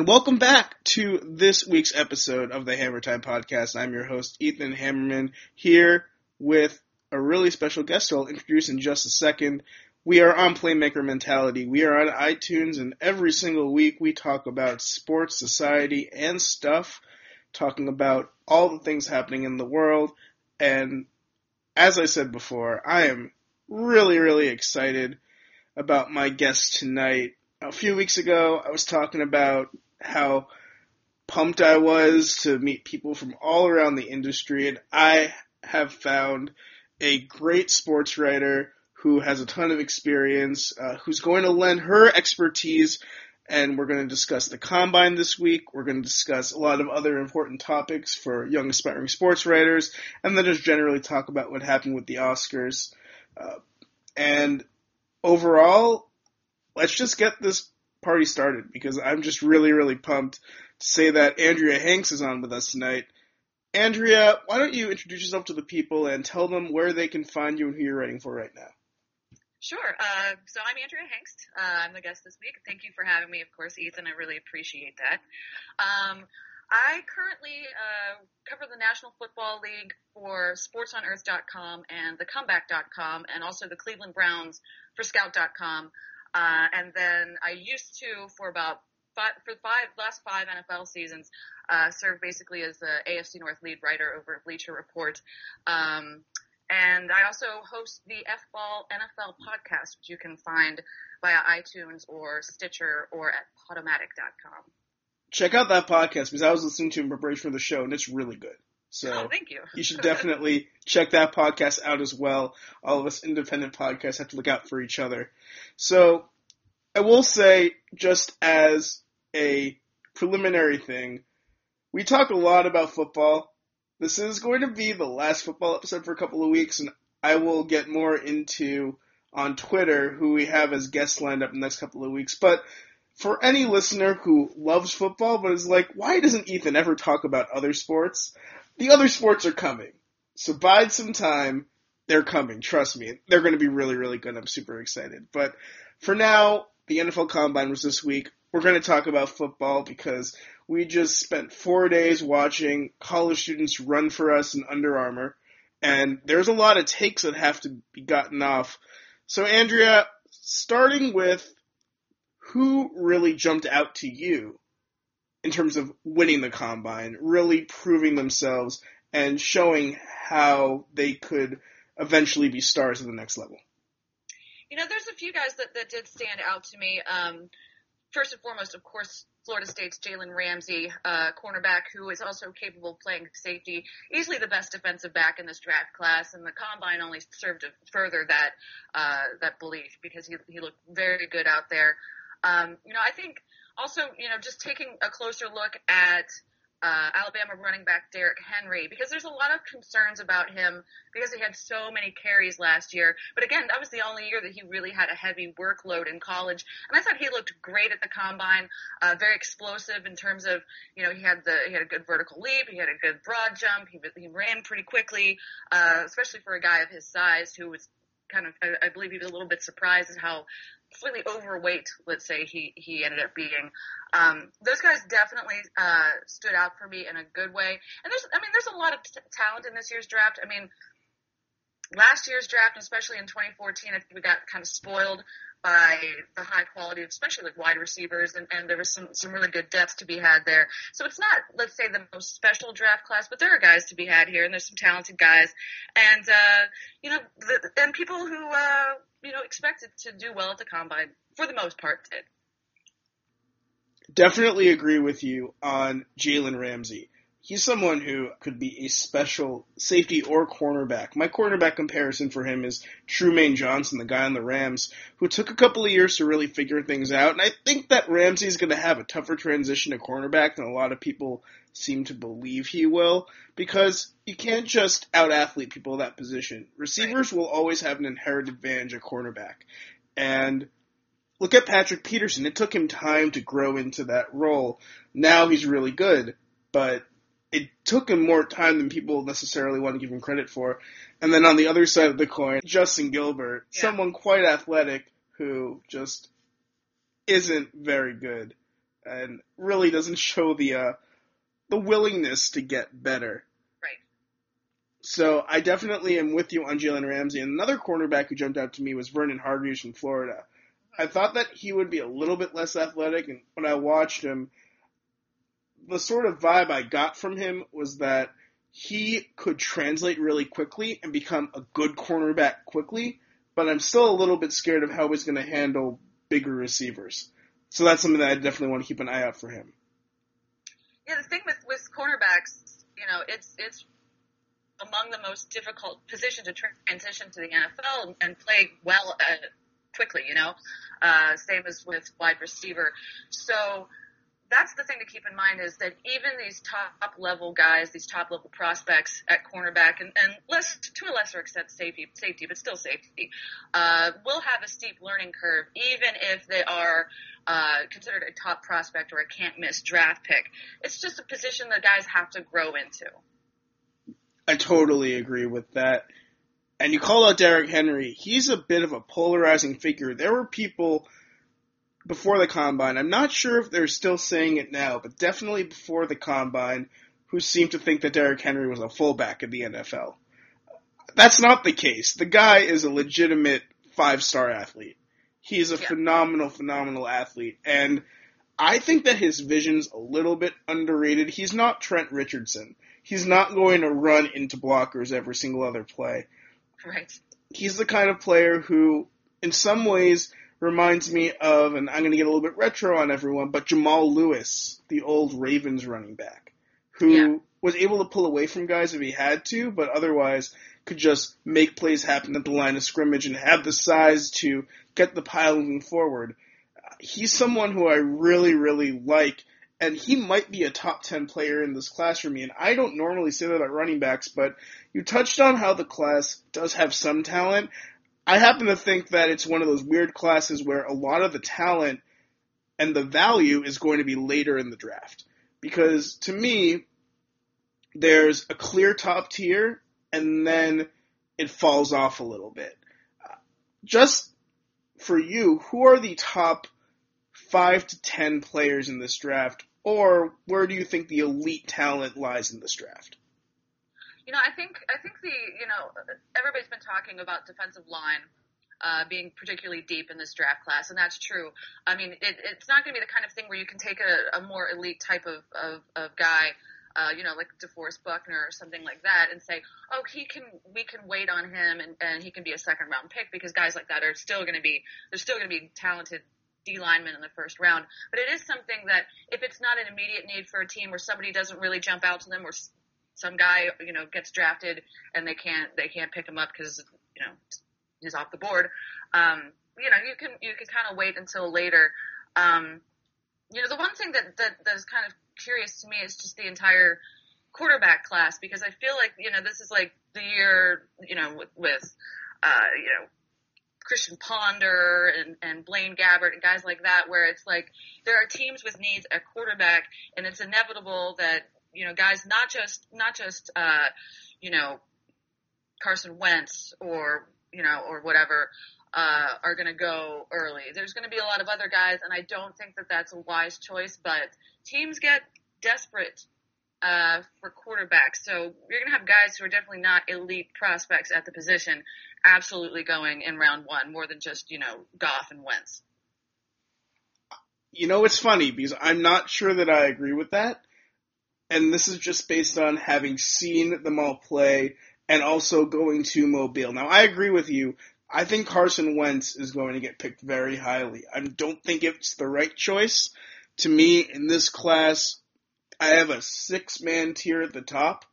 and welcome back to this week's episode of the Hammertime Podcast. I'm your host, Ethan Hammerman, here with a really special guest who I'll introduce in just a second. We are on Playmaker Mentality. We are on iTunes, and every single week we talk about sports, society, and stuff, talking about all the things happening in the world. And as I said before, I am really, really excited about my guest tonight. A few weeks ago, I was talking about how pumped I was to meet people from all around the industry, and I have found a great sports writer who has a ton of experience, uh, who's going to lend her expertise. And we're going to discuss the combine this week. We're going to discuss a lot of other important topics for young aspiring sports writers, and then just generally talk about what happened with the Oscars. Uh, and overall, let's just get this party started because I'm just really, really pumped to say that Andrea Hangst is on with us tonight. Andrea, why don't you introduce yourself to the people and tell them where they can find you and who you're writing for right now? Sure. Uh, so I'm Andrea Hangst. Uh, I'm the guest this week. Thank you for having me, of course, Ethan. I really appreciate that. Um, I currently uh, cover the National Football League for SportsOnEarth.com and TheComeback.com, and also the Cleveland Browns for Scout.com. Uh, and then I used to, for about five, for five last five NFL seasons, uh, serve basically as the AFC North lead writer over at Bleacher Report. Um, and I also host the F Ball NFL podcast, which you can find via iTunes or Stitcher or at Podomatic.com. Check out that podcast because I was listening to in preparation for the show, and it's really good. So oh, thank you. you should definitely check that podcast out as well. All of us independent podcasts have to look out for each other. So I will say, just as a preliminary thing, we talk a lot about football. This is going to be the last football episode for a couple of weeks, and I will get more into on Twitter who we have as guests lined up in the next couple of weeks. But for any listener who loves football but is like, why doesn't Ethan ever talk about other sports? The other sports are coming. So bide some time. They're coming. Trust me. They're going to be really, really good. I'm super excited. But for now, the NFL Combine was this week. We're going to talk about football because we just spent four days watching college students run for us in Under Armour. And there's a lot of takes that have to be gotten off. So, Andrea, starting with who really jumped out to you in terms of winning the combine, really proving themselves and showing how they could eventually be stars at the next level. You know, there's a few guys that, that did stand out to me. Um, first and foremost, of course, Florida State's Jalen Ramsey, uh, cornerback, who is also capable of playing safety, easily the best defensive back in this draft class, and the combine only served to further that uh, that belief because he he looked very good out there. Um, you know, I think also, you know, just taking a closer look at uh, Alabama running back Derrick Henry because there's a lot of concerns about him because he had so many carries last year. But again, that was the only year that he really had a heavy workload in college, and I thought he looked great at the combine. Uh, very explosive in terms of you know he had the he had a good vertical leap, he had a good broad jump, he he ran pretty quickly, uh, especially for a guy of his size who was kind of I, I believe he was a little bit surprised at how slightly overweight, let's say he he ended up being. Um, those guys definitely uh, stood out for me in a good way. And there's, I mean, there's a lot of t- talent in this year's draft. I mean, last year's draft, especially in 2014, I think we got kind of spoiled by the high quality, especially like wide receivers, and, and there was some, some really good depth to be had there. So it's not, let's say, the most special draft class, but there are guys to be had here, and there's some talented guys, and uh, you know, the, and people who uh, you know expected to do well at the combine for the most part did. Definitely agree with you on Jalen Ramsey he's someone who could be a special safety or cornerback. My cornerback comparison for him is Trumaine Johnson, the guy on the Rams, who took a couple of years to really figure things out. And I think that Ramsey's going to have a tougher transition to cornerback than a lot of people seem to believe he will, because you can't just out athlete people in that position. Receivers will always have an inherent advantage at cornerback. And look at Patrick Peterson. It took him time to grow into that role. Now he's really good, but it took him more time than people necessarily want to give him credit for. And then on the other side of the coin, Justin Gilbert, yeah. someone quite athletic who just isn't very good. and really doesn't show the uh, the willingness to get better. Right. So I definitely am with you on Jalen Ramsey. And another cornerback who jumped out to me was Vernon Hargreaves from Florida. I thought that he would be a little bit less athletic, and when I watched him, the sort of vibe I got from him was that he could translate really quickly and become a good cornerback quickly, but I'm still a little bit scared of how he's going to handle bigger receivers. So that's something that I definitely want to keep an eye out for him. Yeah, the thing with with cornerbacks, you know, it's it's among the most difficult position to transition to the NFL and play well uh, quickly. You know, uh, same as with wide receiver. So that's the thing to keep in mind is that even these top level guys, these top level prospects at cornerback, and, and less to a lesser extent safety, safety, but still safety, uh, will have a steep learning curve, even if they are uh, considered a top prospect or a can't miss draft pick. It's just a position that guys have to grow into. I totally agree with that. And you call out Derrick Henry. He's a bit of a polarizing figure. There were people before the combine. I'm not sure if they're still saying it now, but definitely before the combine, who seemed to think that Derrick Henry was a fullback in the NFL. That's not the case. The guy is a legitimate five star athlete. He's a yeah. phenomenal, phenomenal athlete. And I think that his vision's a little bit underrated. He's not Trent Richardson. He's not going to run into blockers every single other play. Right. He's the kind of player who, in some ways, reminds me of, and I'm going to get a little bit retro on everyone, but Jamal Lewis, the old Ravens running back, who yeah. was able to pull away from guys if he had to, but otherwise could just make plays happen at the line of scrimmage and have the size to get the pile moving forward. He's someone who I really, really like, and he might be a top 10 player in this class for me. And I don't normally say that about running backs, but you touched on how the class does have some talent. I happen to think that it's one of those weird classes where a lot of the talent and the value is going to be later in the draft. Because to me, there's a clear top tier and then it falls off a little bit. Just for you, who are the top five to ten players in this draft, or where do you think the elite talent lies in this draft? You know, I think I think the you know everybody's been talking about defensive line uh, being particularly deep in this draft class, and that's true. I mean, it, it's not going to be the kind of thing where you can take a, a more elite type of of, of guy. Uh, you know, like DeForest Buckner or something like that, and say, oh, he can, we can wait on him, and, and he can be a second round pick because guys like that are still going to be, they're still going to be talented D linemen in the first round. But it is something that if it's not an immediate need for a team where somebody doesn't really jump out to them or some guy you know gets drafted and they can't they can't pick him up because you know he's off the board. Um, you know you can you can kind of wait until later. Um, you know the one thing that that that is kind of curious to me is just the entire quarterback class because I feel like you know this is like the year you know with, with uh, you know Christian Ponder and, and Blaine Gabbert and guys like that, where it's like there are teams with needs at quarterback, and it's inevitable that you know, guys, not just not just uh, you know Carson Wentz or you know or whatever uh, are going to go early. There's going to be a lot of other guys, and I don't think that that's a wise choice. But teams get desperate uh, for quarterbacks, so you're going to have guys who are definitely not elite prospects at the position, absolutely going in round one more than just you know Goff and Wentz. You know, it's funny because I'm not sure that I agree with that and this is just based on having seen them all play and also going to Mobile. Now, I agree with you. I think Carson Wentz is going to get picked very highly. I don't think it's the right choice. To me, in this class, I have a six man tier at the top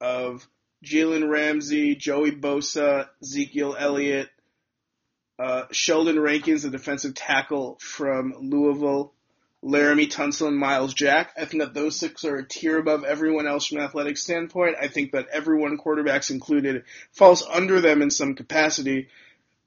of Jalen Ramsey, Joey Bosa, Ezekiel Elliott, uh, Sheldon Rankins, the defensive tackle from Louisville, Laremy Tunsil and Myles Jack. I think that those six are a tier above everyone else from an athletic standpoint. I think that everyone, quarterbacks included, falls under them in some capacity.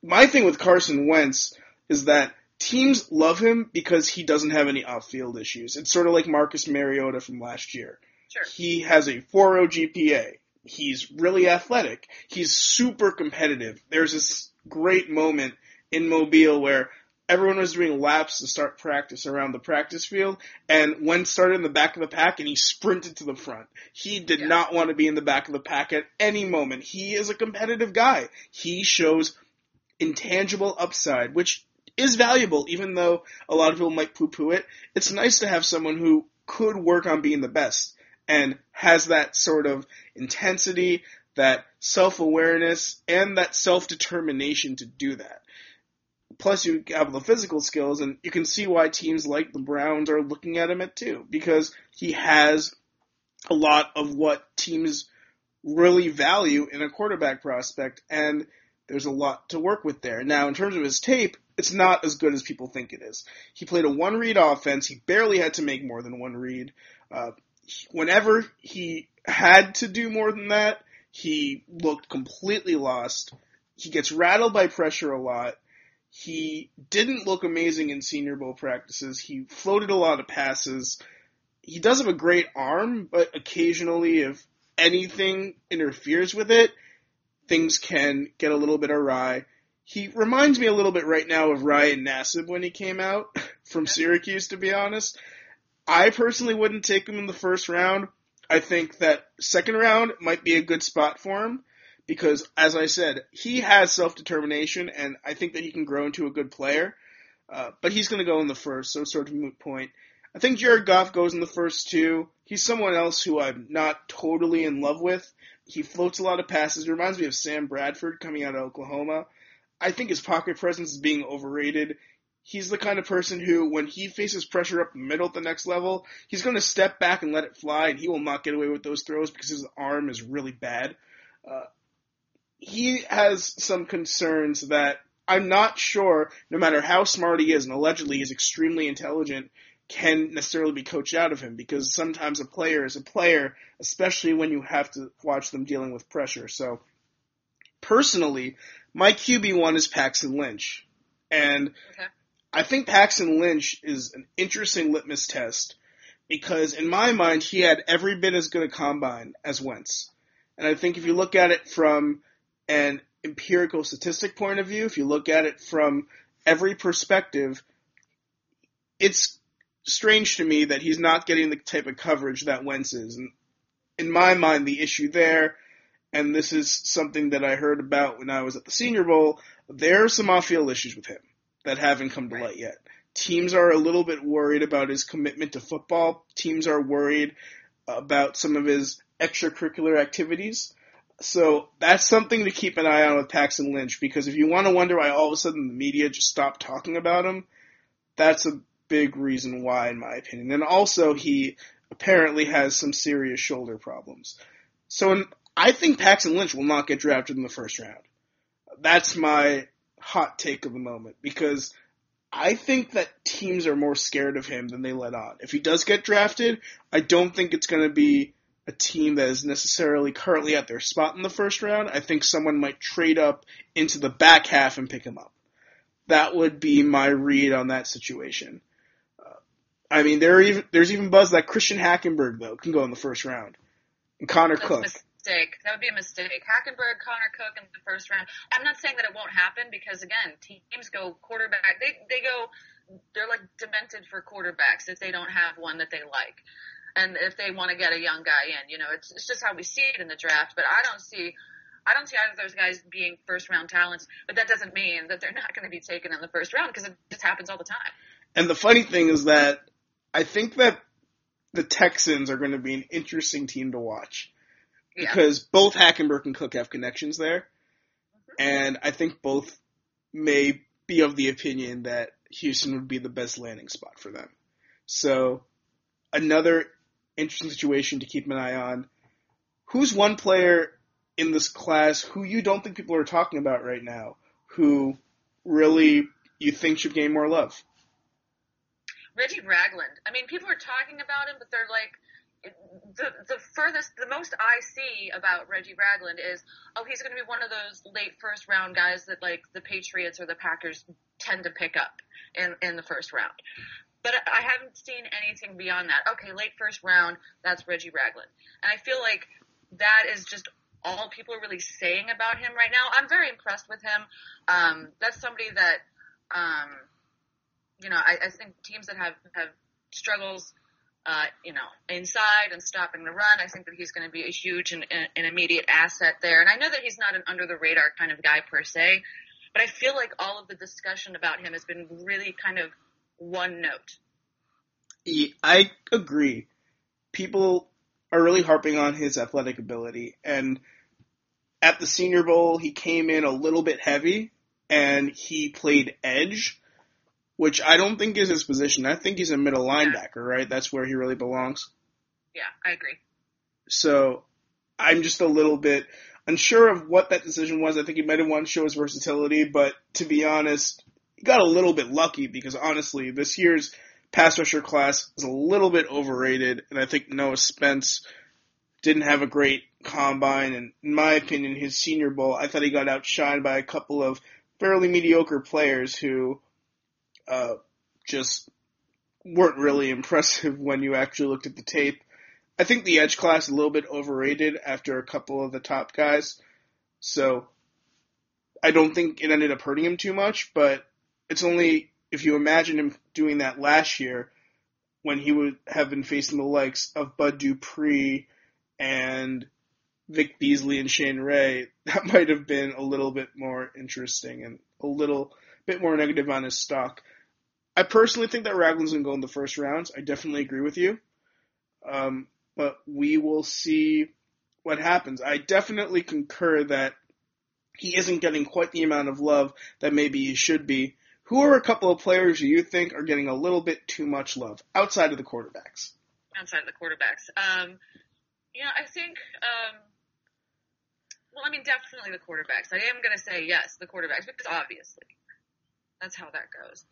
My thing with Carson Wentz is that teams love him because he doesn't have any off-field issues. It's sort of like Marcus Mariota from last year. Sure. He has a 4.0 GPA. He's really athletic. He's super competitive. There's this great moment in Mobile where everyone was doing laps to start practice around the practice field, and Wentz started in the back of the pack and he sprinted to the front. He did Yeah. not want to be in the back of the pack at any moment. He is a competitive guy. He shows intangible upside, which is valuable, even though a lot of people might poo poo it. It's nice to have someone who could work on being the best and has that sort of intensity, that self awareness, and that self determination to do that. Plus, you have the physical skills, and you can see why teams like the Browns are looking at him at two because he has a lot of what teams really value in a quarterback prospect, and there's a lot to work with there. Now, in terms of his tape, it's not as good as people think it is. He played a one read offense. He barely had to make more than one read. Uh, whenever he had to do more than that, he looked completely lost. He gets rattled by pressure a lot. He didn't look amazing in Senior Bowl practices. He floated a lot of passes. He does have a great arm, but occasionally, if anything interferes with it, things can get a little bit awry. He reminds me a little bit right now of Ryan Nassib when he came out from Syracuse, to be honest. I personally wouldn't take him in the first round. I think that second round might be a good spot for him because, as I said, he has self determination, and I think that he can grow into a good player. Uh, but he's going to go in the first, so sort of moot point. I think Jared Goff goes in the first two. He's someone else who I'm not totally in love with. He floats a lot of passes. He reminds me of Sam Bradford coming out of Oklahoma. I think his pocket presence is being overrated. He's the kind of person who, when he faces pressure up the middle at the next level, he's going to step back and let it fly, and he will not get away with those throws because his arm is really bad. Uh, he has some concerns that I'm not sure, no matter how smart he is, and allegedly he's extremely intelligent, can necessarily be coached out of him because sometimes a player is a player, especially when you have to watch them dealing with pressure. So, personally, my QB1 is Paxton Lynch. And Okay. I think Paxton Lynch is an interesting litmus test because, in my mind, he had every bit as good a combine as Wentz. And I think if you look at it from an empirical statistic point of view, if you look at it from every perspective, it's strange to me that he's not getting the type of coverage that Wentz is. And in my mind, the issue there, and this is something that I heard about when I was at the Senior Bowl, there are some off-field issues with him that haven't come to light yet. Teams are a little bit worried about his commitment to football. Teams are worried about some of his extracurricular activities. So that's something to keep an eye on with Paxton Lynch because if you want to wonder why all of a sudden the media just stopped talking about him, that's a big reason why, in my opinion. And also, he apparently has some serious shoulder problems. So in, I think Paxton Lynch will not get drafted in the first round. That's my hot take of the moment because I think that teams are more scared of him than they let on. If he does get drafted, I don't think it's going to be a team that is necessarily currently at their spot in the first round. I think someone might trade up into the back half and pick him up. That would be my read on that situation. Uh, I mean, there are even there's even buzz that Christian Hackenberg though can go in the first round, and Connor That's a Cook. mistake. That would be a mistake. Hackenberg, Connor Cook in the first round. I'm not saying that it won't happen because again, teams go quarterback. They they go. They're like demented for quarterbacks if they don't have one that they like, and if they want to get a young guy in, you know, it's it's just how we see it in the draft. But I don't see. I don't see either of those guys being first round talents, but that doesn't mean that they're not going to be taken in the first round because it just happens all the time. And the funny thing is that I think that the Texans are going to be an interesting team to watch Yeah. because both Hackenberg and Cook have connections there, mm-hmm. and I think both may be of the opinion that Houston would be the best landing spot for them. So another interesting situation to keep an eye on. Who's one player in this class who you don't think people are talking about right now who really you think should gain more love? Reggie Ragland. I mean, people are talking about him, but they're like, the the furthest, the most I see about Reggie Ragland is, oh, he's going to be one of those late first round guys that like the Patriots or the Packers tend to pick up in in the first round. But I haven't seen anything beyond that. Okay, late first round, that's Reggie Ragland, and I feel like that is just all people are really saying about him right now. I'm very impressed with him. Um, that's somebody that. Um, you know, I, I think teams that have have struggles, uh, you know, inside and stopping the run, I think that he's going to be a huge and an immediate asset there. And I know that he's not an under the radar kind of guy per se, but I feel like all of the discussion about him has been really kind of one note. I agree. People are really harping on his athletic ability, and at the Senior Bowl, he came in a little bit heavy, and he played edge, which I don't think is his position. I think he's a middle linebacker, right? That's where he really belongs. Yeah, I agree. So I'm just a little bit unsure of what that decision was. I think he might have wanted to show his versatility, but to be honest, he got a little bit lucky because honestly, this year's pass rusher class is a little bit overrated, and I think Noah Spence didn't have a great combine. And in my opinion, his Senior Bowl, I thought he got outshined by a couple of fairly mediocre players who uh, just weren't really impressive when you actually looked at the tape. I think the edge class is a little bit overrated after a couple of the top guys. So I don't think it ended up hurting him too much, but it's only if you imagine him doing that last year when he would have been facing the likes of Bud Dupree and Vic Beasley and Shane Ray, that might have been a little bit more interesting and a little bit more negative on his stock. I personally think that Ragland's going to go in the first rounds. I definitely agree with you. Um, but we will see what happens. I definitely concur that he isn't getting quite the amount of love that maybe he should be. Who are a couple of players you think are getting a little bit too much love outside of the quarterbacks? Outside of the quarterbacks, um, you know, I think. Um, well, I mean, definitely the quarterbacks. I am going to say yes, the quarterbacks, because obviously that's how that goes.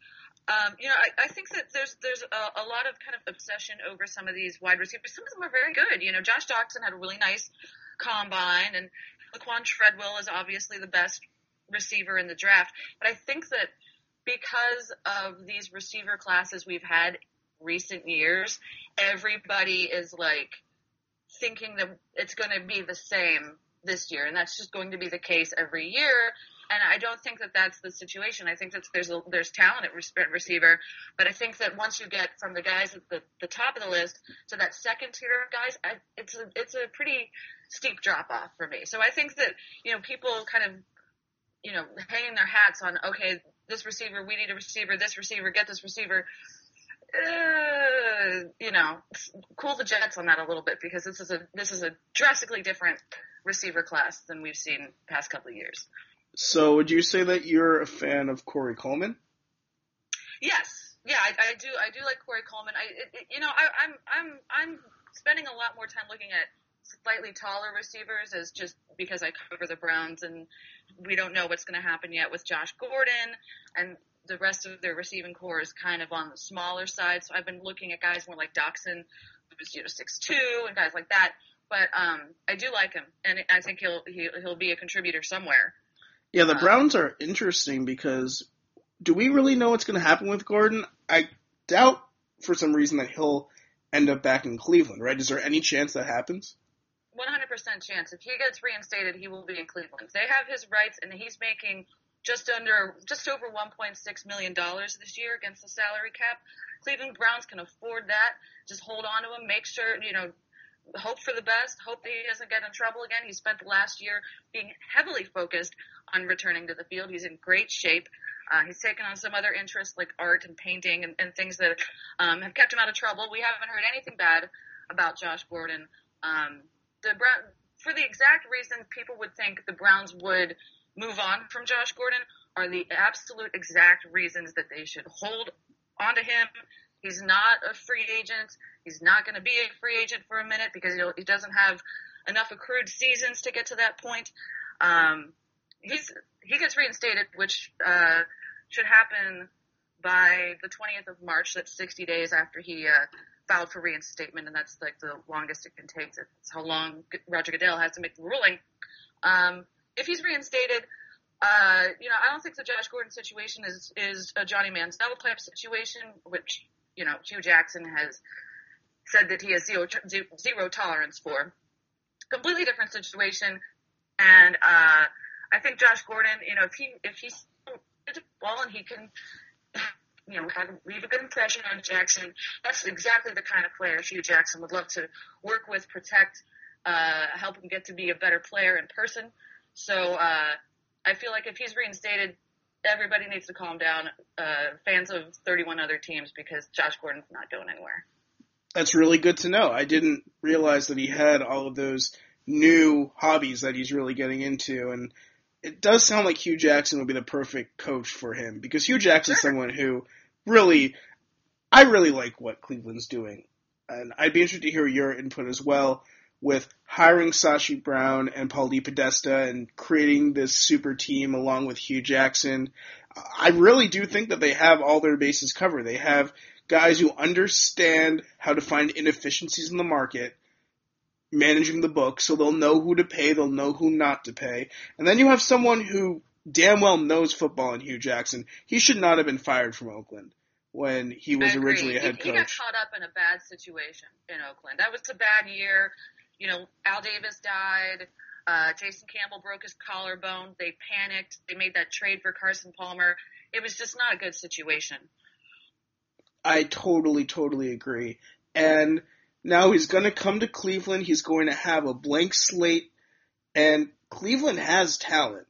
Um, you know, I, I think that there's there's a, a lot of kind of obsession over some of these wide receivers. Some of them are very good. You know, Josh Doctson had a really nice combine, and Laquan Treadwell is obviously the best receiver in the draft. But I think that because of these receiver classes we've had recent years, everybody is like thinking that it's going to be the same this year, and that's just going to be the case every year and I don't think that that's the situation. I think that there's a, there's talent at receiver, but I think that once you get from the guys at the, the top of the list to that second tier of guys, I, it's a it's a pretty steep drop off for me. So I think that you know people kind of you know hanging their hats on okay this receiver we need a receiver this receiver get this receiver. Uh, you know, cool the jets on that a little bit because this is a this is a drastically different receiver class than we've seen past couple of years. So, would you say that you're a fan of Corey Coleman? Yes, yeah, I, I do. I do like Corey Coleman. I, it, it, you know, I, I'm, I'm, I'm spending a lot more time looking at slightly taller receivers as just because I cover the Browns and we don't know what's going to happen yet with Josh Gordon and the rest of their receiving corps is kind of on the smaller side. So I've been looking at guys more like Doctson, who's you know six two, and guys like that. But um, I do like him, and I think he'll he, will he will be a contributor somewhere. Yeah, the Browns are interesting because do we really know what's going to happen with Gordon? I doubt for some reason that he'll end up back in Cleveland, right? Is there any chance that happens? 100% chance. If he gets reinstated, he will be in Cleveland. They have his rights, and he's making just under, just over 1.6 million dollars this year against the salary cap. Cleveland Browns can afford that. Just hold on to him. Make sure you know hope for the best. Hope that he doesn't get in trouble again. He spent the last year being heavily focused on returning to the field. He's in great shape. Uh, he's taken on some other interests like art and painting and, and things that um, have kept him out of trouble. We haven't heard anything bad about Josh Gordon. Um, the Brown, for the exact reasons people would think the Browns would move on from Josh Gordon are the absolute exact reasons that they should hold onto him. He's not a free agent. He's not going to be a free agent for a minute because he doesn't have enough accrued seasons to get to that point. Um, he's he gets reinstated, which uh, should happen by the 20th of March. That's 60 days after he uh, filed for reinstatement, and that's like the longest it can take. That's how long Roger Goodell has to make the ruling. Um, if he's reinstated, uh, you know, I don't think the Josh Gordon situation is is a Johnny Manziel type situation, which you know Hue Jackson has said that he has zero zero tolerance for. Completely different situation, and uh, I think Josh Gordon, you know, if he if he's well and he can you know, leave a good impression on Jackson. That's exactly the kind of player Hue Jackson would love to work with, protect, uh, help him get to be a better player in person. So uh, I feel like if he's reinstated, everybody needs to calm down. Uh, fans of 31 other teams because Josh Gordon's not going anywhere. That's really good to know. I didn't realize that he had all of those new hobbies that he's really getting into, and it does sound like Hue Jackson would be the perfect coach for him because Hue Jackson's sure. someone who really, I really like what Cleveland's doing, and I'd be interested to hear your input as well with hiring Sashi Brown and Paul DePodesta and creating this super team along with Hue Jackson. I really do think that they have all their bases covered. They have guys who understand how to find inefficiencies in the market, managing the book, so they'll know who to pay, they'll know who not to pay. And then you have someone who damn well knows football in Hue Jackson. He should not have been fired from Oakland when he was originally a head he, coach. He got caught up in a bad situation in Oakland. That was a bad year. You know, Al Davis died. Uh, Jason Campbell broke his collarbone. They panicked. They made that trade for Carson Palmer. It was just not a good situation. I totally, totally agree. And now he's going to come to Cleveland. He's going to have a blank slate. And Cleveland has talent.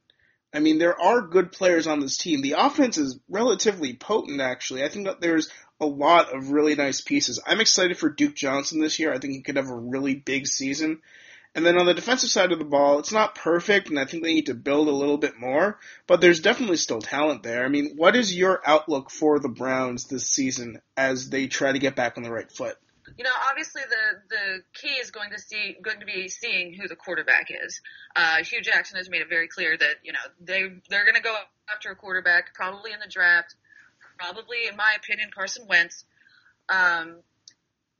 I mean, there are good players on this team. The offense is relatively potent, actually. I think that there's a lot of really nice pieces. I'm excited for Duke Johnson this year. I think he could have a really big season. And then on the defensive side of the ball, it's not perfect, and I think they need to build a little bit more, but there's definitely still talent there. I mean, what is your outlook for the Browns this season as they try to get back on the right foot? You know, obviously the the key is going to see going to be seeing who the quarterback is. Uh, Hue Jackson has made it very clear that you know they they're going to go after a quarterback probably in the draft, probably in my opinion Carson Wentz. Um,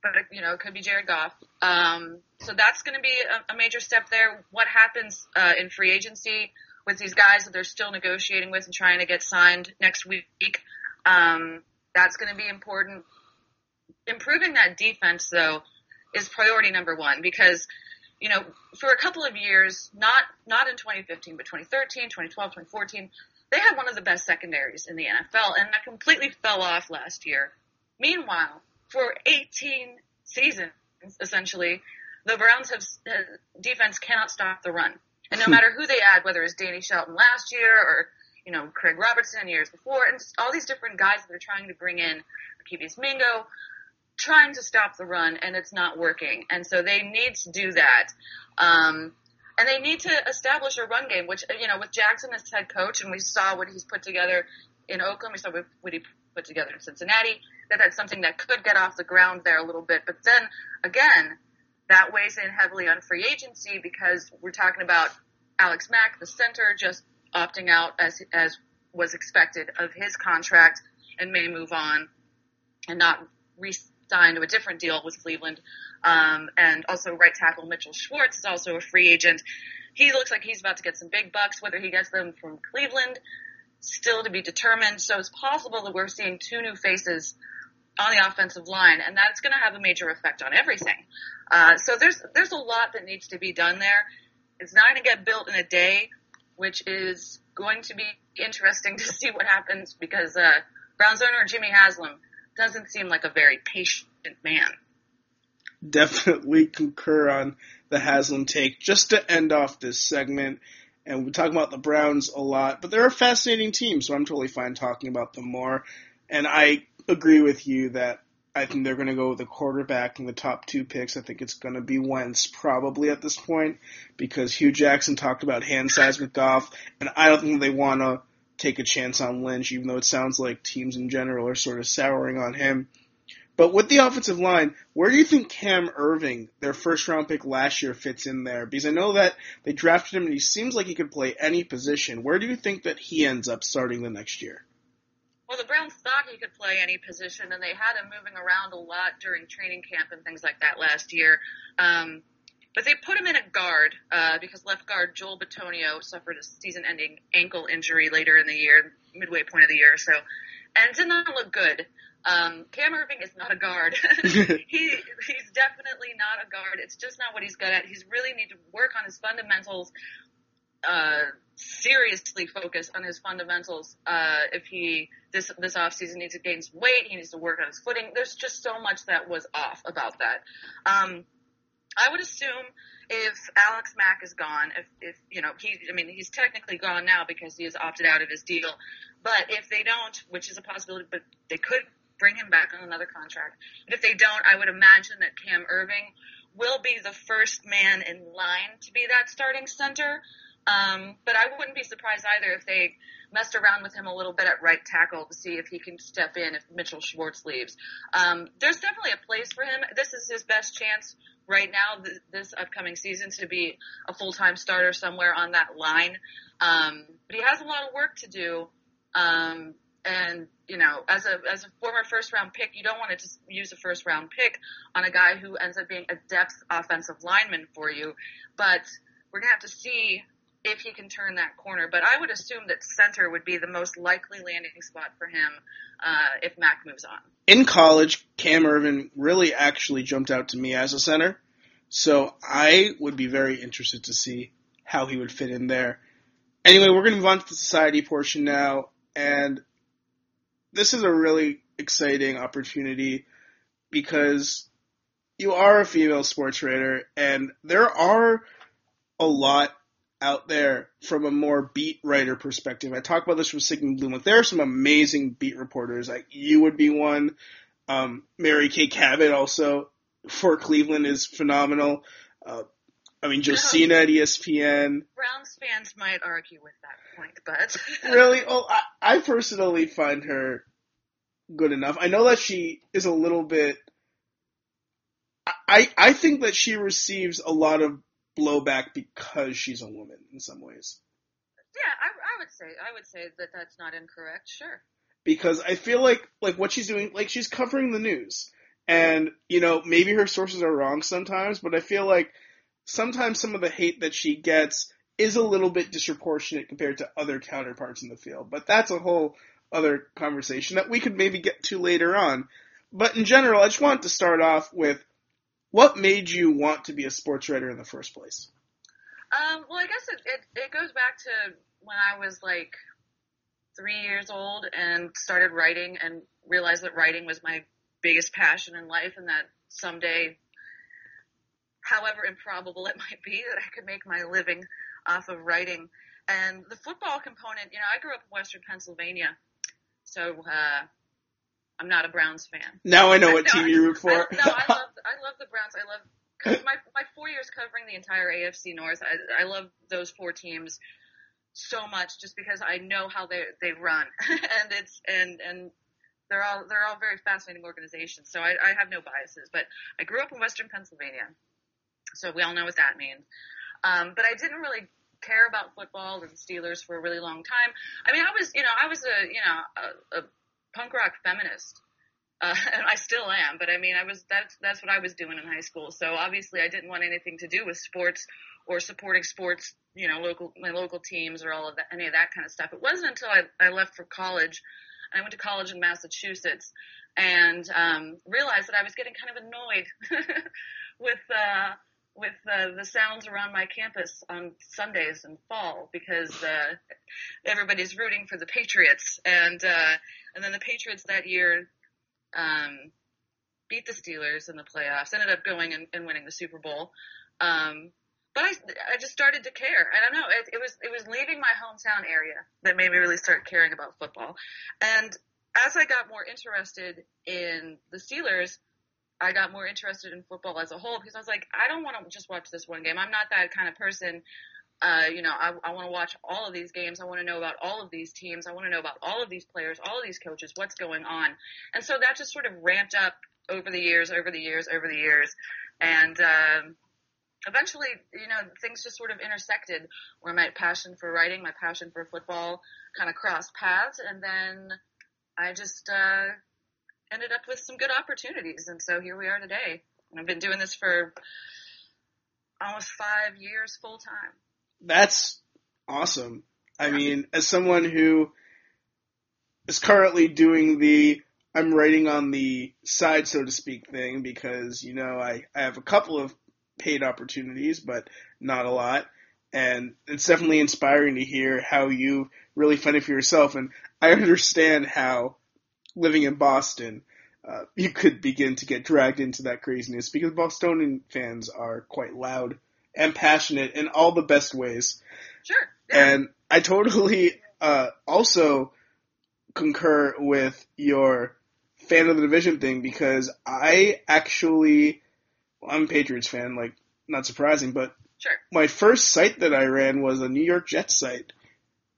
but you know, it could be Jared Goff. Um, so that's going to be a, a, major step there. What happens uh, in free agency with these guys that they're still negotiating with and trying to get signed next week? Um, that's going to be important. Improving that defense, though, is priority number one because you know, for a couple of years, not not in 2015, but 2013, 2012, 2014, they had one of the best secondaries in the NFL, and that completely fell off last year. Meanwhile, for 18 seasons, essentially, the Browns have uh, defense cannot stop the run. And no hmm. matter who they add, whether it's Danny Shelton last year or you know Craig Robertson years before, and all these different guys that they're trying to bring in, Kevius Mingo, trying to stop the run, and it's not working. And so they need to do that. Um, and they need to establish a run game, which you know with Jackson as head coach, and we saw what he's put together in Oakland. We saw what he put together in Cincinnati that that's something that could get off the ground there a little bit. But then again, that weighs in heavily on free agency because we're talking about Alex Mack, the center, just opting out as as was expected of his contract and may move on and not re-sign to a different deal with Cleveland. Um, and also right tackle Mitchell Schwartz is also a free agent. He looks like he's about to get some big bucks. Whether he gets them from Cleveland, still to be determined. So it's possible that we're seeing two new faces on the offensive line, and that's going to have a major effect on everything. Uh, so there's there's a lot that needs to be done there. It's not going to get built in a day, which is going to be interesting to see what happens because uh, Browns owner Jimmy Haslam doesn't seem like a very patient man. Definitely concur on the Haslam take. Just to end off this segment, and we talk about the Browns a lot, but they're a fascinating team, so I'm totally fine talking about them more. And I agree with you that I think they're going to go with a quarterback in the top two picks. I think it's going to be Wentz probably at this point because Hue Jackson talked about hand size with Goff, and I don't think they want to take a chance on Lynch, even though it sounds like teams in general are sort of souring on him. But with the offensive line, where do you think Cam Erving, their first round pick last year, fits in there? Because I know that they drafted him and he seems like he could play any position. Where do you think that he ends up starting the next year? Well, the Browns thought he could play any position, and they had him moving around a lot during training camp and things like that last year. Um, but they put him in a guard uh, because left guard Joel Bitonio suffered a season-ending ankle injury later in the year, midway point of the year, so and it did not look good. Um, Cam Erving is not a guard. he he's definitely not a guard. It's just not what he's good at. He's really need to work on his fundamentals, uh, seriously focus on his fundamentals. Uh, if he this this offseason needs to gain some weight, he needs to work on his footing. There's just so much that was off about that. Um, I would assume if Alex Mack is gone, if if you know he, I mean he's technically gone now because he has opted out of his deal. But if they don't, which is a possibility, but they could bring him back on another contract. But if they don't, I would imagine that Cam Erving will be the first man in line to be that starting center. Um, but I wouldn't be surprised either if they messed around with him a little bit at right tackle to see if he can step in if Mitchell Schwartz leaves. Um, there's definitely a place for him. This is his best chance right now, th- this upcoming season, to be a full time starter somewhere on that line. Um, but he has a lot of work to do. Um, and you know, as a as a former first round pick, you don't want to just use a first round pick on a guy who ends up being a depth offensive lineman for you. But we're gonna have to see if he can turn that corner. But I would assume that center would be the most likely landing spot for him uh, if Mack moves on. In college, Cam Erving really actually jumped out to me as a center, so I would be very interested to see how he would fit in there. Anyway, we're going to move on to the society portion now, and this is a really exciting opportunity because you are a female sports writer, and there are a lot out there from a more beat writer perspective. I talk about this from Sigmund Bloom. Like there are some amazing beat reporters. Like you would be one. Um, Mary Kay Cabot also for Cleveland is phenomenal. Uh, I mean, Josina at ESPN. Browns fans might argue with that point, but really, oh, I, I personally find her good enough. I know that she is a little bit. I I think that she receives a lot of blowback because she's a woman in some ways. Yeah, I, I would say I would say that that's not incorrect. Sure. Because I feel like like what she's doing, like she's covering the news, and you know maybe her sources are wrong sometimes, but I feel like sometimes some of the hate that she gets is a little bit disproportionate compared to other counterparts in the field. But that's a whole other conversation that we could maybe get to later on. But in general, I just wanted to start off with what made you want to be a sports writer in the first place? Um, well, I guess it, it, it goes back to when I was like three years old and started writing and realized that writing was my biggest passion in life and that someday, however improbable it might be, that I could make my living off of writing. And the football component, you know, I grew up in Western Pennsylvania, so uh, I'm not a Browns fan. Now I know what team you root for. I, no, I love I love the Browns. I love my my four years covering the entire AFC North. I I love those four teams so much just because I know how they they run and it's and and they're all they're all very fascinating organizations. So I, I have no biases, but I grew up in Western Pennsylvania, so we all know what that means. Um, but I didn't really care about football and Steelers for a really long time. I mean, I was you know I was a you know a, a punk rock feminist. Uh, and I still am, but I mean, I was that's that's what I was doing in high school. So obviously, I didn't want anything to do with sports or supporting sports, you know, local my local teams or all of that, any of that kind of stuff. It wasn't until I, I left for college, and I went to college in Massachusetts, and um, realized that I was getting kind of annoyed with uh, with uh, the sounds around my campus on Sundays in fall because uh, everybody's rooting for the Patriots, and uh, and then the Patriots that year um, beat the Steelers in the playoffs, ended up going and, and winning the Super Bowl. Um, but I, I just started to care. I don't know. It, it was it was leaving my hometown area that made me really start caring about football, and as I got more interested in the Steelers, I got more interested in football as a whole because I was like, I don't want to just watch this one game. I'm not that kind of person. Uh, you know, I, I want to watch all of these games. I want to know about all of these teams. I want to know about all of these players, all of these coaches, what's going on. And so that just sort of ramped up over the years, over the years, over the years. And, um, eventually, you know, things just sort of intersected where my passion for writing, my passion for football kind of crossed paths. And then I just, uh, ended up with some good opportunities. And so here we are today. And I've been doing this for almost five years full time. That's awesome. I mean, as someone who is currently doing the I'm writing on the side, so to speak, thing because, you know, I, I have a couple of paid opportunities, but not a lot. and it's definitely inspiring to hear how you really find it for yourself. And I understand how living in Boston, uh, you could begin to get dragged into that craziness because Bostonian fans are quite loud and passionate in all the best ways. Sure. Yeah. And I totally uh, also concur with your fan of the division thing because I actually, well, I'm a Patriots fan, like not surprising, but sure. my first site that I ran was a New York Jets site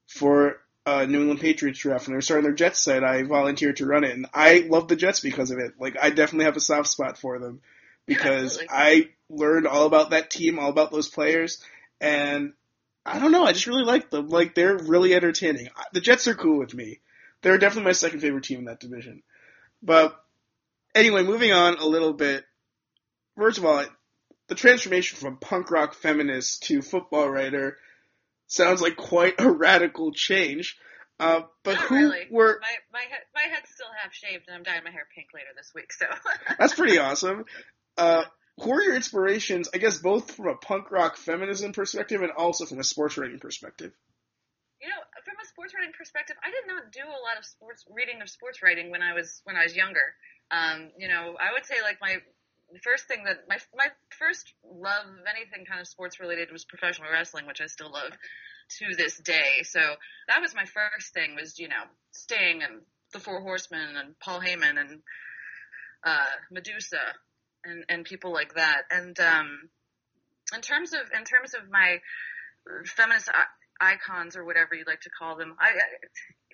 for uh, New England Patriots draft. When they were starting their Jets site, I volunteered to run it, and I love the Jets because of it. Like I definitely have a soft spot for them because Yeah, I learned all about that team, all about those players, and I don't know, I just really like them. Like they're really entertaining. The Jets are cool with me. They're definitely my second favorite team in that division. But anyway, moving on a little bit. First of all, the transformation from punk rock feminist to football writer sounds like quite a radical change. Uh, but Not who really. were My my head my head's still half shaved, and I'm dyeing my hair pink later this week. So That's pretty awesome. Uh, who are your inspirations? I guess both from a punk rock feminism perspective and also from a sports writing perspective. you know, from a sports writing perspective, I did not do a lot of sports reading or sports writing when I was when I was younger. Um, you know, I would say like my first thing that my my first love of anything kind of sports related was professional wrestling, which I still love to this day. So that was my first thing was you know Sting and the Four Horsemen and Paul Heyman and uh, Medusa and and people like that. And um, in terms of in terms of my feminist i- icons or whatever you'd like to call them, I, I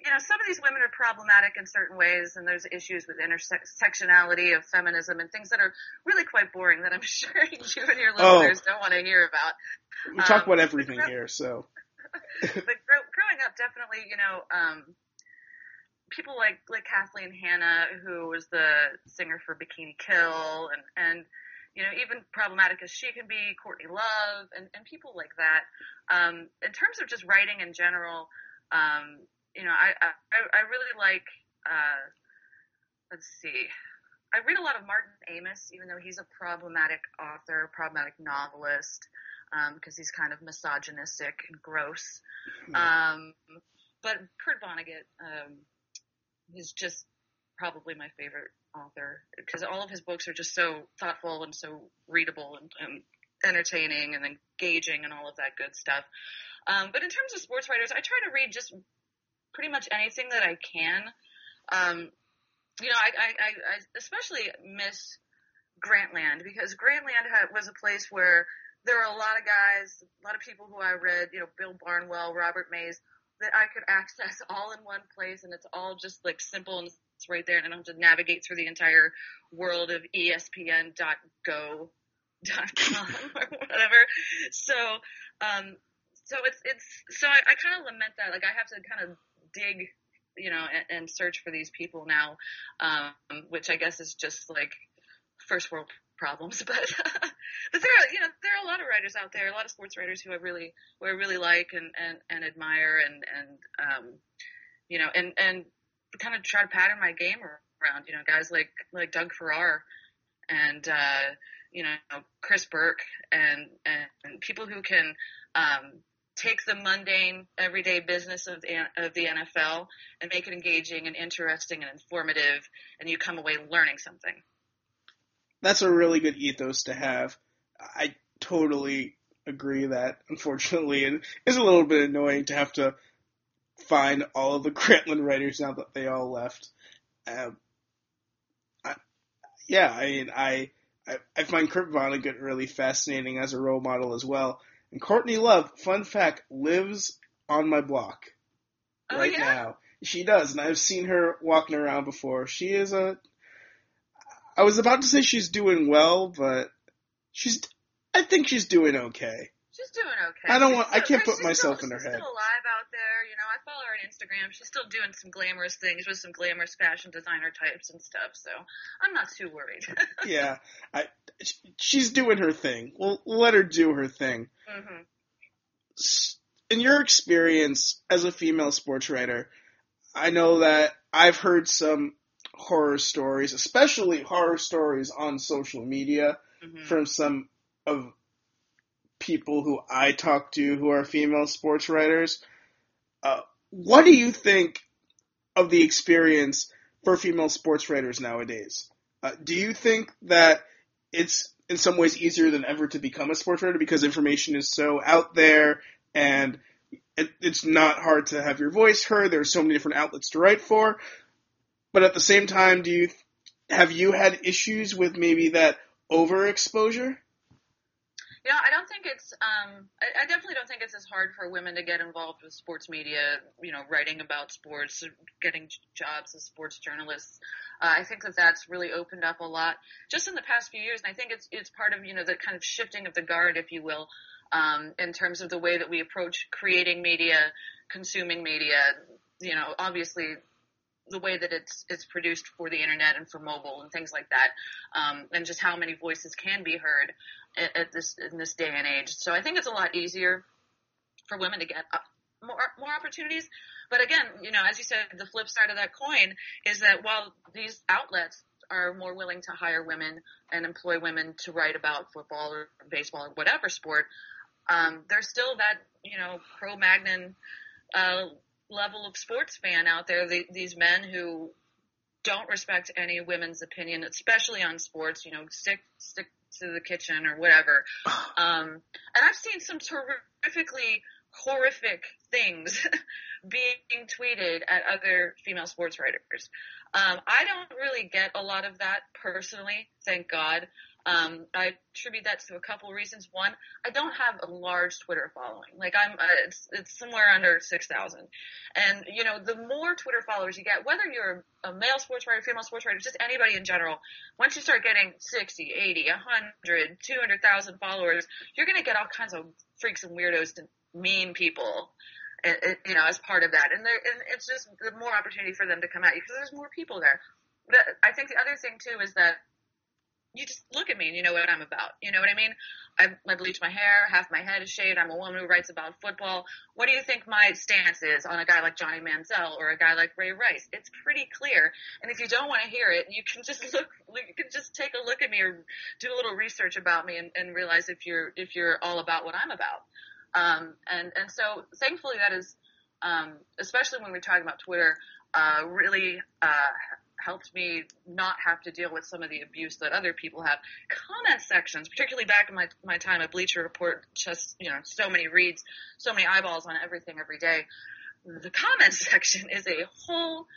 you know some of these women are problematic in certain ways, and there's issues with intersectionality of feminism and things that are really quite boring that I'm sure you and your Oh. listeners don't want to hear about. We talk Um, about everything but- here, so but grow, growing up, definitely, you know, um, people like like Kathleen Hanna, who was the singer for Bikini Kill, and and you know, even problematic as she can be, Courtney Love, and and people like that. Um, in terms of just writing in general, um, you know, I I, I really like. Uh, let's see. I read a lot of Martin Amis, even though he's a problematic author, problematic novelist, because he's kind of misogynistic and gross. Um, but Kurt Vonnegut um, is just probably my favorite author because all of his books are just so thoughtful and so readable and, and entertaining and engaging and all of that good stuff. Um, but in terms of sports writers, I try to read just pretty much anything that I can. Um, you know, I, I, I, I especially miss Grantland because Grantland had, was a place where there were a lot of guys, a lot of people who I read, you know, Bill Barnwell, Robert Mays, that I could access all in one place, and it's all just like simple and it's right there, and I don't have to navigate through the entire world of ESPN.go.com or whatever. So, um, so it's it's so I, I kind of lament that, like I have to kind of dig, you know, and, and search for these people now, um, which I guess is just like first world problems, but but there are you know there are a lot of writers out there, a lot of sports writers who I really who I really like and and, and admire and and um, you know and and kind of try to pattern my game around. You know, guys like like Doug Farrar and uh, you know Chris Burke and and people who can um, take the mundane everyday business of the of the NFL and make it engaging and interesting and informative, and you come away learning something. That's a really good ethos to have. I totally agree that unfortunately it is a little bit annoying to have to find all of the Grantland writers now that they all left. Um, I, yeah, I mean, I, I I find Kurt Vonnegut really fascinating as a role model as well. And Courtney Love, fun fact, lives on my block Oh, right yeah? now. She does, and I've seen her walking around before. She is a. I was about to say she's doing well, but she's. I think she's doing okay. She's doing okay. I don't She's want- I can't put myself still, in her she's head. Still alive out there, you know. I follow her on Instagram. She's still doing some glamorous things with some glamorous fashion designer types and stuff. So I'm not too worried. Yeah, I. She's doing her thing. We'll let her do her thing. hmm In your experience as a female sports writer, I know that I've heard some horror stories, especially horror stories on social media hmm from some of people who I talk to who are female sports writers. Uh, what do you think of the experience for female sports writers nowadays? Uh, do you think that it's in some ways easier than ever to become a sports writer because information is so out there and it, it's not hard to have your voice heard. There's so many different outlets to write for. But at the same time, do you have you had issues with maybe that overexposure? You know, I don't think it's. Um, I, I definitely don't think it's as hard for women to get involved with sports media. You know, writing about sports, getting jobs as sports journalists. Uh, I think that that's really opened up a lot just in the past few years, and I think it's it's part of you know the kind of shifting of the guard, if you will, um, in terms of the way that we approach creating media, consuming media. You know, obviously the way that it's it's produced for the internet and for mobile and things like that, um, and just how many voices can be heard at, at, this in this day and age. So I think it's a lot easier for women to get more more opportunities. But again, you know, as you said, the flip side of that coin is that while these outlets are more willing to hire women and employ women to write about football or baseball or whatever sport, um, there's still that you know Cro-Magnon uh, level of sports fan out there. The, these men who don't respect any women's opinion, especially on sports. You know, stick stick to the kitchen or whatever. Um, and I've seen some terrifically horrific things being tweeted at other female sports writers. Um, I don't really get a lot of that personally, thank God. Um, I attribute that to a couple reasons. One, I don't have a large Twitter following. Like I'm, uh, it's it's somewhere under six thousand. And you know, the more Twitter followers you get, whether you're a male sports writer, female sports writer, just anybody in general, once you start getting 60, 80, 100, 200,000 followers, you're going to get all kinds of freaks and weirdos and mean people. You know, as part of that, and, there, and it's just the more opportunity for them to come at you because there's more people there. But I think the other thing too is that you just look at me and you know what I'm about. You know what I mean? I, I bleach my hair, half my head is shaved. I'm a woman who writes about football. What do you think my stance is on a guy like Johnny Manziel or a guy like Ray Rice? It's pretty clear. And if you don't want to hear it, you can just look. You can just take a look at me or do a little research about me and, and realize if you're if you're all about what I'm about. Um, and and so thankfully that is, um, especially when we're talking about Twitter, uh, really uh, helped me not have to deal with some of the abuse that other people have. Comment sections, particularly back in my my time at Bleacher Report, just you know, so many reads, so many eyeballs on everything every day. The comment section is a whole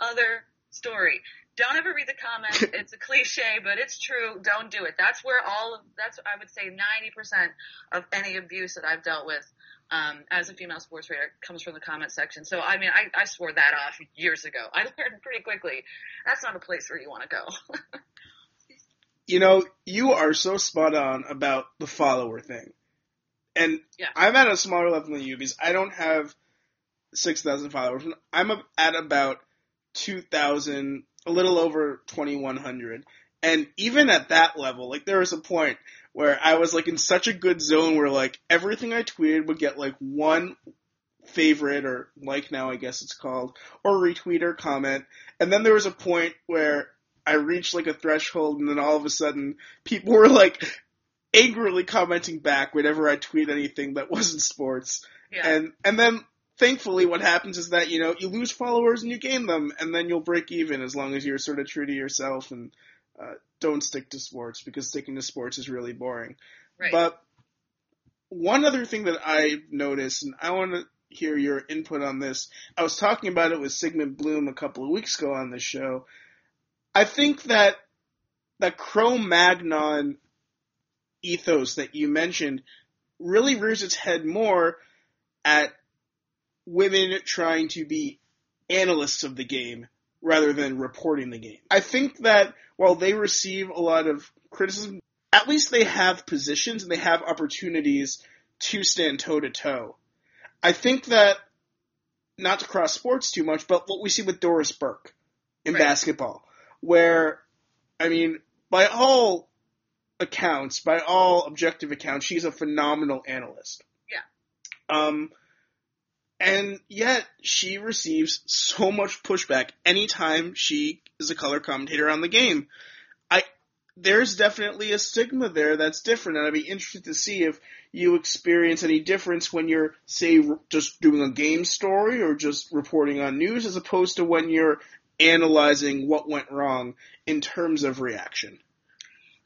other story. Don't ever read the comments. It's a cliche, but it's true. Don't do it. That's where all of that's I would say 90% of any abuse that I've dealt with um, as a female sports writer comes from the comment section. So I mean, I, I swore that off years ago. I learned pretty quickly that's not a place where you want to go. you know, you are so spot on about the follower thing, and yeah. I'm at a smaller level than you because I don't have six thousand followers. I'm at about two thousand, a little over twenty one hundred. And even at that level, like there was a point where I was like in such a good zone where like everything I tweeted would get like one favorite or like now I guess it's called or retweet or comment. And then there was a point where I reached like a threshold and then all of a sudden people were like angrily commenting back whenever I tweet anything that wasn't sports. Yeah. And and then thankfully what happens is that, you know, you lose followers and you gain them and then you'll break even as long as you're sort of true to yourself and uh, don't stick to sports because sticking to sports is really boring. Right. But one other thing that I noticed, and I want to hear your input on this. I was talking about it with Sigmund Bloom a couple of weeks ago on the show. I think that that Cro-Magnon ethos that you mentioned really rears its head more at women trying to be analysts of the game rather than reporting the game. I think that while they receive a lot of criticism, at least they have positions and they have opportunities to stand toe to toe. I think that, not to cross sports too much, but what we see with Doris Burke in Right. basketball, where, I mean, by all accounts, by all objective accounts, she's a phenomenal analyst. Yeah. Um, and yet she receives so much pushback anytime she is a color commentator on the game. I there's definitely a stigma there that's different, and I'd be interested to see if you experience any difference when you're, say, just doing a game story or just reporting on news, as opposed to when you're analyzing what went wrong in terms of reaction.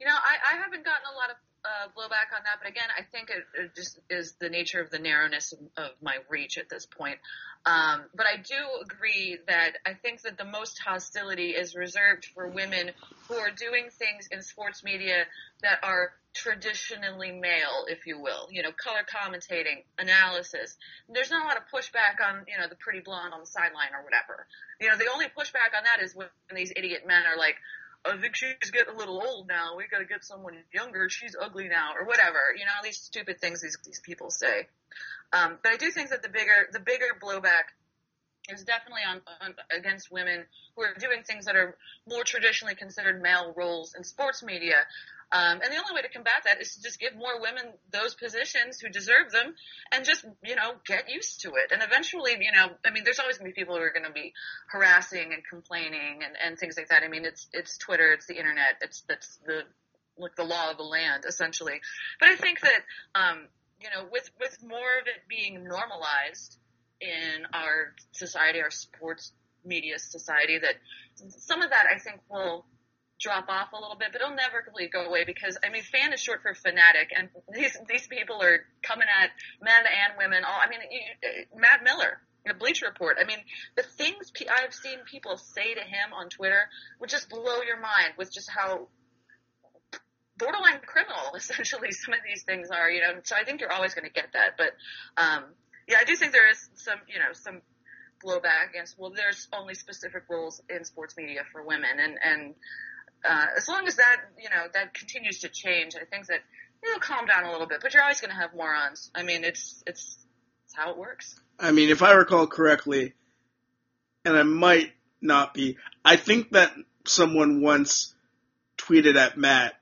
You know, I, I haven't gotten a lot of uh, blowback on that, but again, I think it, it, just is the nature of the narrowness of, my reach at this point. Um, but I do agree that I think that the most hostility is reserved for women who are doing things in sports media that are traditionally male, if you will. You know, color commentating, analysis. There's not a lot of pushback on, you know, the pretty blonde on the sideline or whatever. You know, the only pushback on that is when these idiot men are like, I think she's getting a little old now. We got to get someone younger. She's ugly now, or whatever. You know, these stupid things these these people say. Um, but I do think that the bigger the bigger blowback is definitely on, on against women who are doing things that are more traditionally considered male roles in sports media. Um, and the only way to combat that is to just give more women those positions who deserve them and just, you know, get used to it. And eventually, you know, I mean, there's always going to be people who are going to be harassing and complaining and, and things like that. I mean, it's, it's Twitter, it's the internet, it's, that's the, like the law of the land, essentially. But I think that, um, you know, with, with more of it being normalized in our society, our sports media society, that some of that I think will drop off a little bit, but it'll never completely go away because I mean, fan is short for fanatic, and these these people are coming at men and women. All I mean, you, Matt Miller, in the Bleacher Report. I mean, the things I've seen people say to him on Twitter would just blow your mind with just how borderline criminal essentially some of these things are. You know, so I think you're always going to get that, but um, yeah, I do think there is some, you know, some blowback against. Well, there's only specific rules in sports media for women, and and uh, as long as that you know that continues to change, I think that it'll calm down a little bit. But you're always going to have morons. I mean, it's it's it's how it works. I mean, if I recall correctly, and I might not be, I think that someone once tweeted at Matt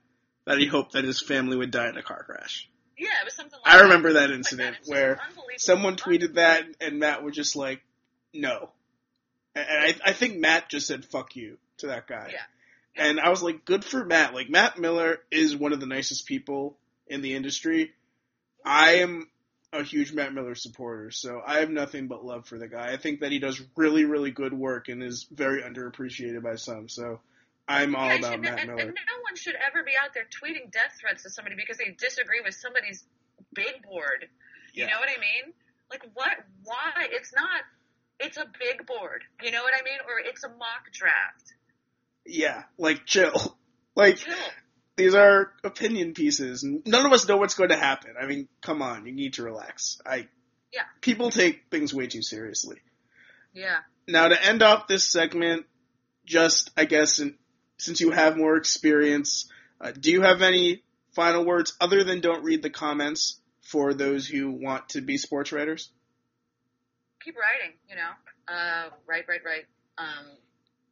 that he hoped that his family would die in a car crash. Yeah, it was something like I remember that incident Like that. Where someone tweeted that and Matt was just like, no. And I, I think Matt just said fuck you to that guy. Yeah. And I was like, good for Matt. Like, Matt Miller is one of the nicest people in the industry. I am a huge Matt Miller supporter, so I have nothing but love for the guy. I think that he does really, really good work and is very underappreciated by some, so I'm all Yeah, about Matt and, Miller. and no one should ever be out there tweeting death threats to somebody because they disagree with somebody's big board. You Yeah. know what I mean? Like what? Why? It's not. It's a big board. You know what I mean? Or it's a mock draft. Yeah, like, chill. Like, Chill. these are opinion pieces. and None of us know what's going to happen. I mean, come on, you need to relax. I Yeah. people take things way too seriously. Yeah. Now to end off this segment, just I guess in, since you have more experience, uh, do you have any final words other than don't read the comments for those who want to be sports writers? Keep writing. You know. Uh, write, write, write. Um,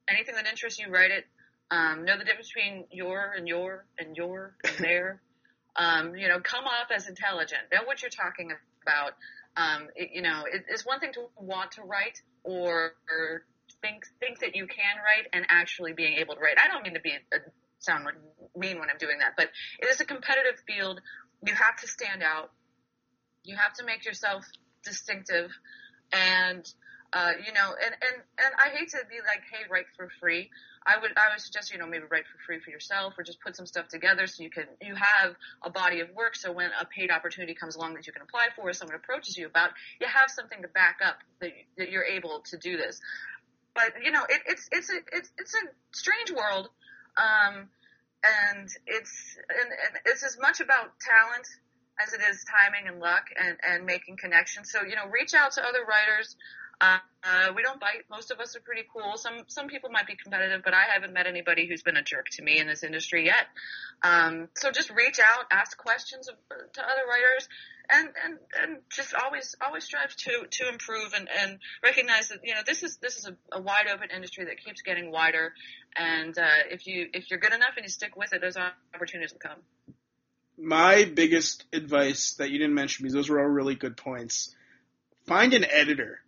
anything that interests you, write it. Um, know the difference between your and your and your and their. Um, you know, come off as intelligent. Know what you're talking about. Um, it, you know, it, it's one thing to want to write or, or think think that you can write and actually being able to write. I don't mean to be a, sound mean when I'm doing that, but it is a competitive field. You have to stand out. You have to make yourself distinctive, and uh, you know, and, and, and I hate to be like, hey, write for free. I would, I would suggest, you know, maybe write for free for yourself or just put some stuff together so you can, you have a body of work. So when a paid opportunity comes along that you can apply for or someone approaches you about, you have something to back up that, that you're able to do this. But, you know, it, it's, it's a, it's, it's a strange world. Um, and it's, and, and it's as much about talent as it is timing and luck and, and making connections. So, you know, reach out to other writers. Uh, we don't bite. Most of us are pretty cool. Some some people might be competitive, but I haven't met anybody who's been a jerk to me in this industry yet. Um, so just reach out, ask questions of, to other writers, and, and and just always always strive to to improve and, and recognize that you know this is this is a, a wide open industry that keeps getting wider. And uh, if you if you're good enough and you stick with it, those opportunities will come. My biggest advice that you didn't mention because those were all really good points. Find an editor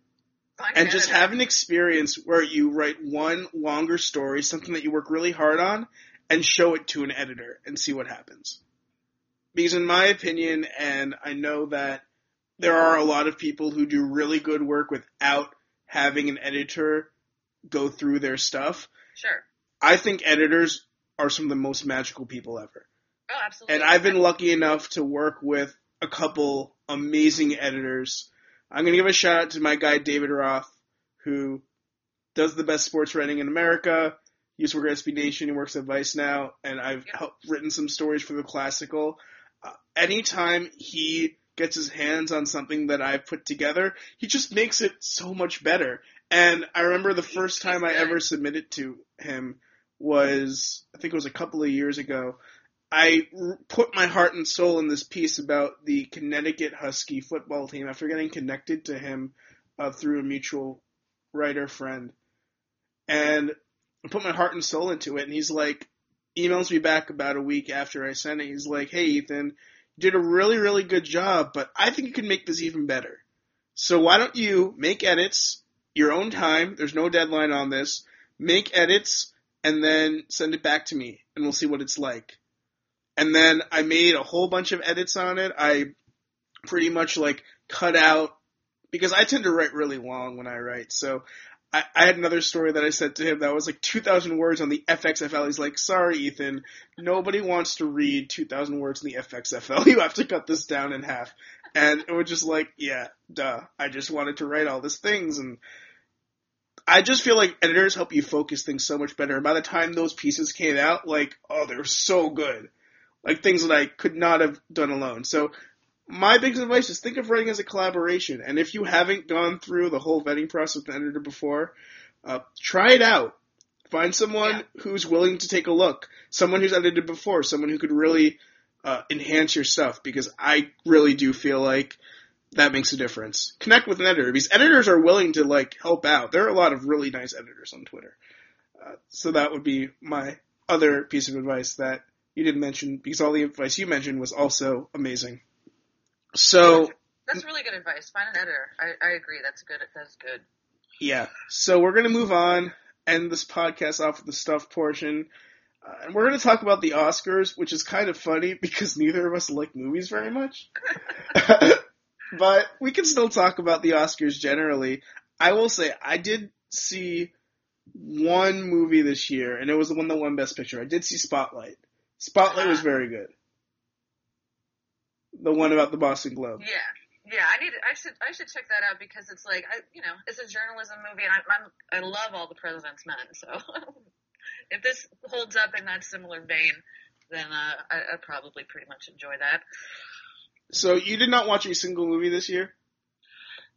and an just have an experience where you write one longer story, something that you work really hard on, and show it to an editor and see what happens. Because in my opinion, and I know that there are a lot of people who do really good work without having an editor go through their stuff. Sure. I think editors are some of the most magical people ever. Oh, absolutely. And I've been lucky enough to work with a couple amazing editors. I'm going to give a shout out to my guy David Roth, who does the best sports writing in America. He used to work at SB Nation. He works at Vice now, and I've Yep. helped, written some stories for the Classical. Uh, anytime he gets his hands on something that I've put together, he just makes it so much better. And I remember the first time I ever submitted to him was, I think it was a couple of years ago. I put my heart and soul in this piece about the Connecticut Husky football team after getting connected to him uh, through a mutual writer friend. And I put my heart and soul into it, and he's like, emails me back about a week after I sent it. He's like, hey, Ethan, you did a really, really good job, but I think you can make this even better. So why don't you make edits your own time? There's no deadline on this. Make edits and then send it back to me, and we'll see what it's like. And then I made a whole bunch of edits on it. I pretty much like cut out because I tend to write really long when I write. So I, I had another story that I said to him that was like 2,000 words on the FXFL. He's like, sorry, Ethan, nobody wants to read 2,000 words in the FXFL. You have to cut this down in half. And it was just like, yeah, duh. I just wanted to write all these things and I just feel like editors help you focus things so much better. And by the time those pieces came out, like, oh, they're so good. Like things that I could not have done alone. So my biggest advice is think of writing as a collaboration. And if you haven't gone through the whole vetting process with an editor before, uh, try it out. Find someone Yeah. who's willing to take a look. Someone who's edited before. Someone who could really uh, enhance your stuff. Because I really do feel like that makes a difference. Connect with an editor because editors are willing to like help out. There are a lot of really nice editors on Twitter. Uh, so that would be my other piece of advice that you didn't mention because all the advice you mentioned was also amazing. So That's really good advice. Find an editor. I, I agree. That's good. That's good. yeah, so we're gonna move on, end this podcast off with the stuff portion, uh, and we're gonna talk about the Oscars, which is kind of funny because neither of us like movies very much. but we can still talk about the Oscars generally. I will say I did see one movie this year, and it was the one that won Best Picture. I did see Spotlight. Spotlight was very good. The one about the Boston Globe. Yeah, yeah. I need. I should. I should check that out because it's like I, you know, it's a journalism movie, and I, I'm. I love all the President's Men. So if this holds up in that similar vein, then uh, I, I probably pretty much enjoy that. So you did not watch a single movie this year?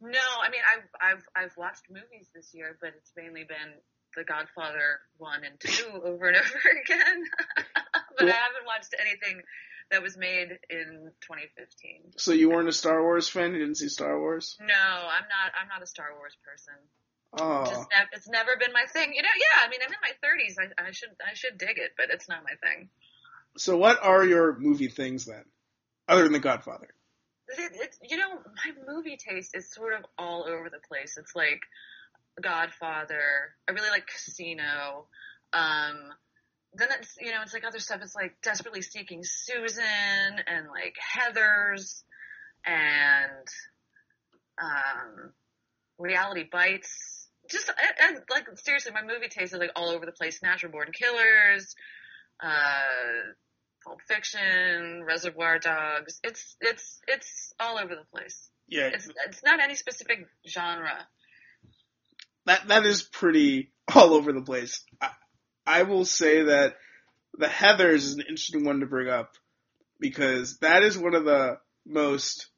No, I mean I've I've I've watched movies this year, but it's mainly been The Godfather one and two over and over again. But I haven't watched anything that was made in 2015. So you weren't a Star Wars fan? You didn't see Star Wars? No, I'm not. I'm not a Star Wars person. Oh, Just it's never been my thing. You know, yeah. I mean, I'm in my 30s. I, I should I should dig it, but it's not my thing. so what are your movie things then, other than The Godfather? It, you know, my movie taste is sort of all over the place. It's like Godfather. I really like Casino. Um, then it's you know, it's like other stuff. It's like Desperately Seeking Susan and like Heathers and um, Reality Bites. Just I, I, like seriously, my movie taste is like all over the place. Natural Born Killers. Uh, Pulp Fiction, Reservoir Dogs. It's it's it's all over the place. Yeah, It's it's not any specific genre. that that is pretty all over the place. I, I will say that the Heathers is an interesting one to bring up because that is one of the most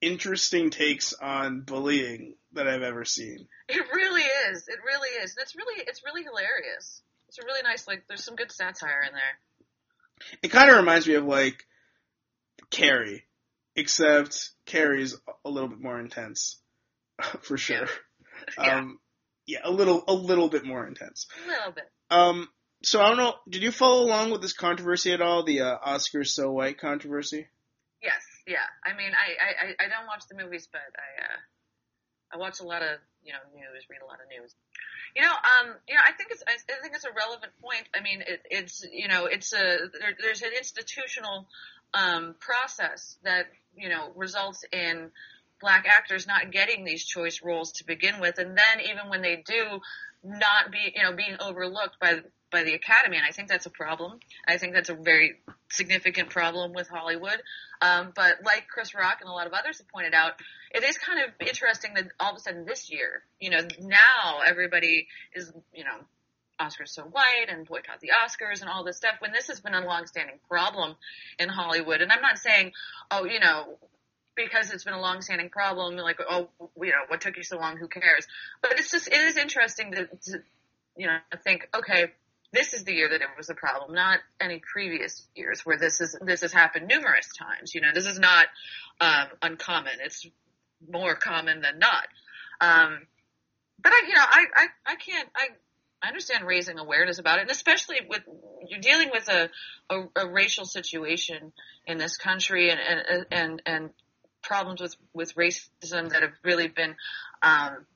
interesting takes on bullying that I've ever seen. It really is. It really is. And it's really it's really hilarious. It's a really nice like there's some good satire in there. It kind of reminds me of like Carrie, except Carrie's a little bit more intense, for sure. Yeah. Um, yeah, a little, a little bit more intense. A little bit. Um, so I don't know. Did you follow along with this controversy at all? The uh, Oscar so white controversy. Yes, yeah. I mean I, I, I- I don't watch the movies but I uh I watch a lot of you know news, read a lot of news. You know, um, you know, I think it's I think it's a relevant point. I mean, it, it's you know, it's a there, there's an institutional um, process that you know results in black actors not getting these choice roles to begin with, and then even when they do, not be you know being overlooked by by the Academy, and I think that's a problem. I think that's a very significant problem with Hollywood. Um, but like Chris Rock and a lot of others have pointed out, it is kind of interesting that all of a sudden this year, you know, now everybody is, you know, Oscars so white and boycott the Oscars and all this stuff when this has been a long-standing problem in Hollywood. And I'm not saying, oh, you know, because it's been a long-standing problem, like, oh, you know, what took you so long? Who cares? But it's just, it is interesting to, to you know, think, okay, this is the year that it was a problem, not any previous years where this is this has happened numerous times. You know, this is not um, uncommon. It's more common than not. Um, but I, you know, I, I, I can't. I, I understand raising awareness about it, and especially with you're dealing with a, a, a racial situation in this country, and and and, and problems with with racism that have really been um,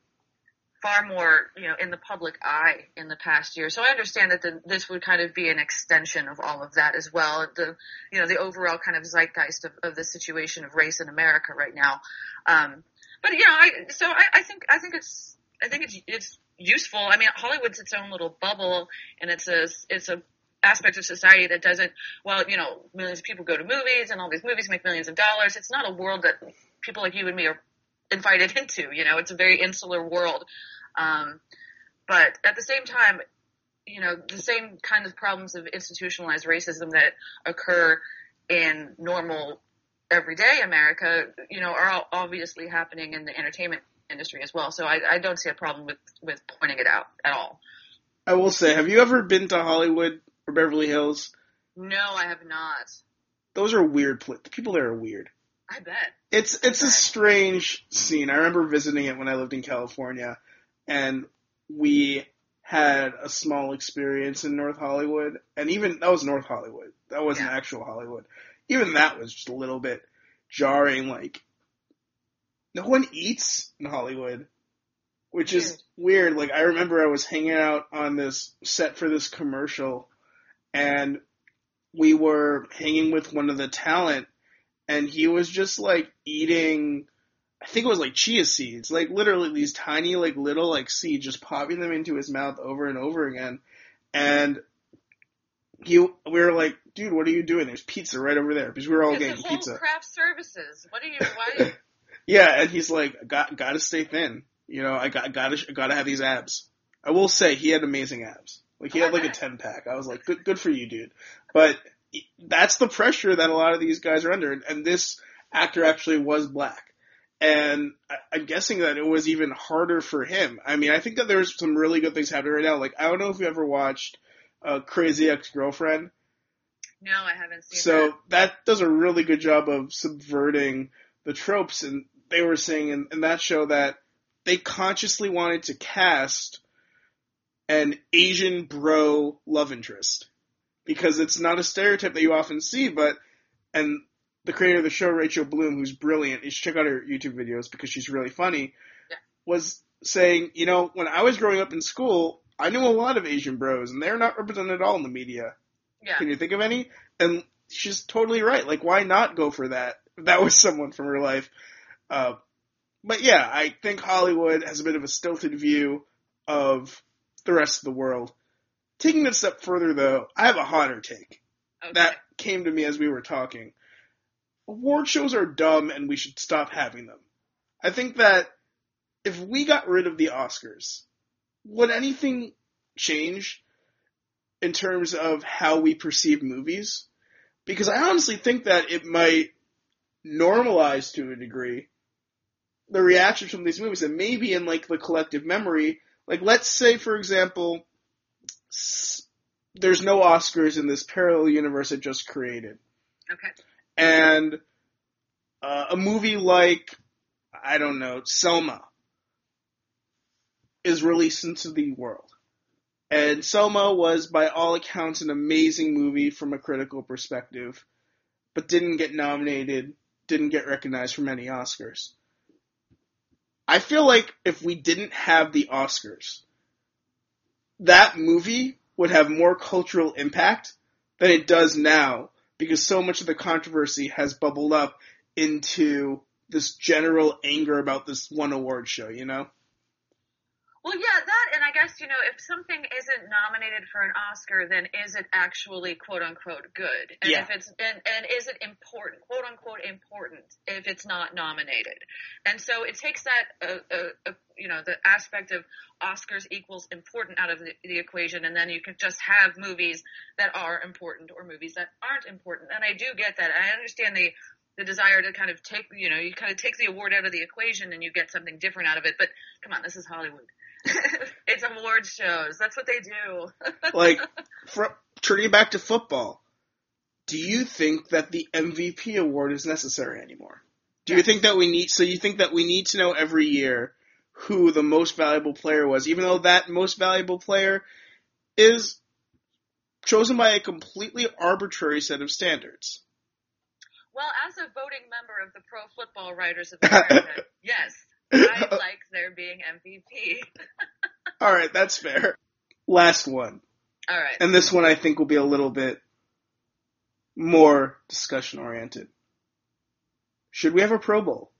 far more, you know, in the public eye in the past year. So I understand that the, this would kind of be an extension of all of that as well. The, you know, the overall kind of zeitgeist of, of the situation of race in America right now. Um, but you know, I, so I, I think, I think it's, I think it's, it's useful. I mean, Hollywood's its own little bubble and it's a, it's a, aspect of society that doesn't, well, you know, millions of people go to movies and all these movies make millions of dollars. It's not a world that people like you and me are invited into. You know, it's a very insular world. Um, but at the same time, you know, the same kind of problems of institutionalized racism that occur in normal everyday America, you know, are obviously happening in the entertainment industry as well. So I, I don't see a problem with, with pointing it out at all. I will say, have you ever been to Hollywood or Beverly Hills? No, I have not. Those are weird. Pl- the people there are weird. I bet. It's it's a strange scene. I remember visiting it when I lived in California, and we had a small experience in North Hollywood, and even that was North Hollywood. That wasn't yeah. actual Hollywood. Even that was just a little bit jarring. Like, no one eats in Hollywood, which weird. is weird. Like, I remember I was hanging out on this set for this commercial, and we were hanging with one of the talent, and he was just like eating I think it was like chia seeds, like literally these tiny, like little, like seeds, just popping them into his mouth over and over again. And he, we were like, dude, what are you doing? There's pizza right over there because we were all it's getting pizza. Craft services. What are you? Why? Yeah, and he's like, got, gotta stay thin. You know, I got, gotta, gotta have these abs. I will say he had amazing abs. Like he had like a ten pack. I was like, good, good for you, dude. But that's the pressure that a lot of these guys are under, and this actor actually was black and I'm guessing that it was even harder for him. I mean, I think that there's some really good things happening right now. Like, I don't know if you ever watched uh, Crazy Ex-Girlfriend. No, I haven't seen it. so that. that does a really good job of subverting the tropes, and they were saying in, in that show that they consciously wanted to cast an Asian bro love interest because it's not a stereotype that you often see, but and the creator of the show, Rachel Bloom, who's brilliant, you should check out her YouTube videos because she's really funny, yeah. was saying, you know, when I was growing up in school, I knew a lot of Asian bros, and they're not represented at all in the media. Yeah. Can you think of any? And she's totally right. Like, why not go for that? That was someone from her life. Uh, but yeah, I think Hollywood has a bit of a stilted view of the rest of the world. Taking it a step further, though, I have a hotter take okay. that came to me as we were talking award shows are dumb and we should stop having them. I think that if we got rid of the Oscars, would anything change in terms of how we perceive movies? Because I honestly think that it might normalize to a degree the reaction from these movies and maybe in like the collective memory, like let's say for example, there's no Oscars in this parallel universe I just created. Okay and uh, a movie like I don't know Selma is released into the world. And Selma was, by all accounts, an amazing movie from a critical perspective, but didn't get nominated, didn't get recognized for many Oscars. I feel like if we didn't have the Oscars, that movie would have more cultural impact than it does now because so much of the controversy has bubbled up into this general anger about this one award show, you know? Well, yeah, that, guess, you know, if something isn't nominated for an Oscar, then is it actually quote unquote good? And Yeah. if it's, and, and is it important, quote unquote important, if it's not nominated? And so it takes that, uh, uh, uh, you know, the aspect of Oscars equals important out of the, the equation, and then you can just have movies that are important or movies that aren't important. And I do get that. I understand the, the desire to kind of take, you know, you kind of take the award out of the equation and you get something different out of it. But come on, this is Hollywood. it's award shows. That's what they do. Like, for, turning back to football, do you think that the MVP award is necessary anymore? Do you think that we need, so you think that we need to know every year who the most valuable player was, even though that most valuable player is chosen by a completely arbitrary set of standards? well, as a voting member of the Pro Football Writers of America, yes, I like there being MVP. All right, that's fair. Last one. All right. And this one I think will be a little bit more discussion oriented. Should we have a Pro Bowl?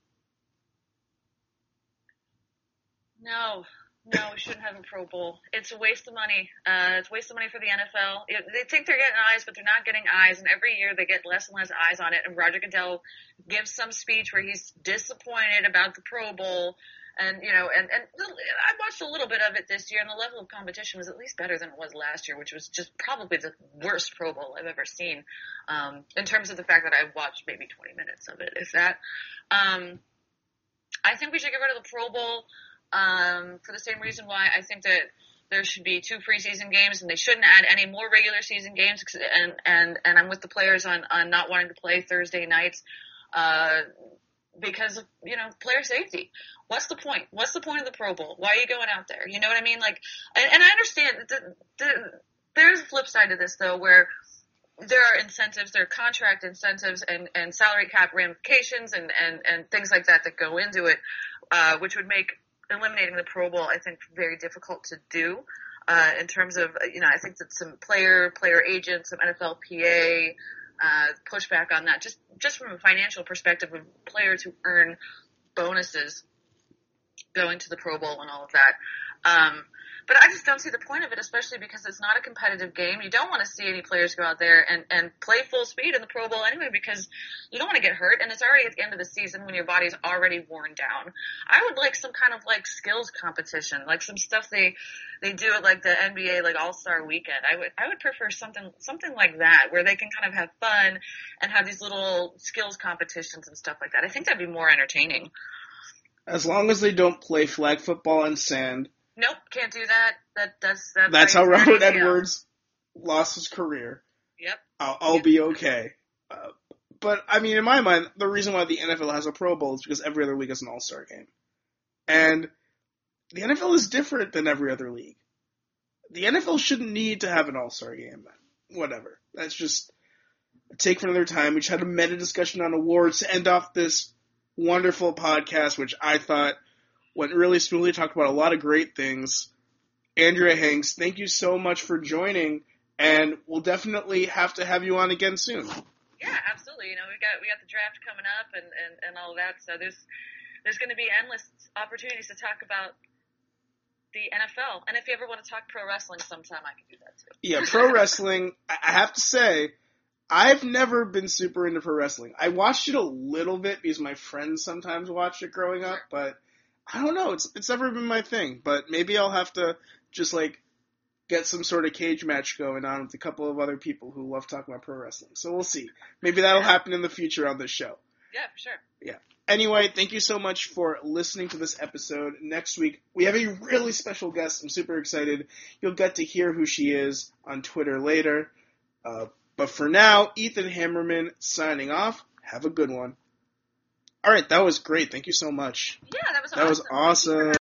No, no, we shouldn't have a Pro Bowl. It's a waste of money. Uh, it's a waste of money for the NFL. It, they think they're getting eyes, but they're not getting eyes, and every year they get less and less eyes on it. And Roger Goodell gives some speech where he's disappointed about the Pro Bowl. And you know, and and I watched a little bit of it this year, and the level of competition was at least better than it was last year, which was just probably the worst Pro Bowl I've ever seen. Um, in terms of the fact that I watched maybe 20 minutes of it, if that. Um, I think we should get rid of the Pro Bowl um, for the same reason why I think that there should be two preseason games and they shouldn't add any more regular season games. And and and I'm with the players on on not wanting to play Thursday nights. Uh, because of you know player safety. What's the point? What's the point of the Pro Bowl? Why are you going out there? You know what I mean? Like, and, and I understand the, the, there's a flip side to this though, where there are incentives, there are contract incentives and, and salary cap ramifications and, and, and things like that that go into it, uh, which would make eliminating the Pro Bowl, I think, very difficult to do. Uh, in terms of, you know, I think that some player, player agents, some NFLPA, uh, pushback on that, just, just from a financial perspective of players who earn bonuses going to the Pro Bowl and all of that. Um, but I just don't see the point of it, especially because it's not a competitive game. You don't want to see any players go out there and, and play full speed in the Pro Bowl anyway because you don't want to get hurt and it's already at the end of the season when your body's already worn down. I would like some kind of like skills competition, like some stuff they they do at like the NBA like All Star Weekend. I would I would prefer something something like that where they can kind of have fun and have these little skills competitions and stuff like that. I think that'd be more entertaining. As long as they don't play flag football in sand, Nope, can't do that. That that's that that's how Robert. Edwards lost his career. Yep. I'll, I'll be okay. Uh, but I mean, in my mind, the reason why the NFL has a Pro Bowl is because every other league is an All Star game, and the NFL is different than every other league. The NFL shouldn't need to have an All Star game. Whatever. That's just a take for another time. We just had a meta discussion on awards to end off this wonderful podcast, which I thought went really smoothly. Talked about a lot of great things. Andrea Hangst, thank you so much for joining, and we'll definitely have to have you on again soon. Yeah, absolutely. You know, we got we got the draft coming up and and and all of that. So there's there's going to be endless opportunities to talk about the NFL. And if you ever want to talk pro wrestling sometime, I can do that too. Yeah, pro wrestling, I I have to say, I've never been super into pro wrestling. I watched it a little bit because my friends sometimes watched it growing up, but I don't know, it's it's never been my thing. But maybe I'll have to just like get some sort of cage match going on with a couple of other people who love talking about pro wrestling. So we'll see. Maybe that'll happen in the future on this show. Yeah, for sure. Yeah. Anyway, thank you so much for listening to this episode. Next week, we have a really special guest. I'm super excited. You'll get to hear who she is on Twitter later. Uh, but for now, Ethan Hammerman signing off. Have a good one. All right, that was great. Thank you so much. Yeah, that was That awesome. You awesome.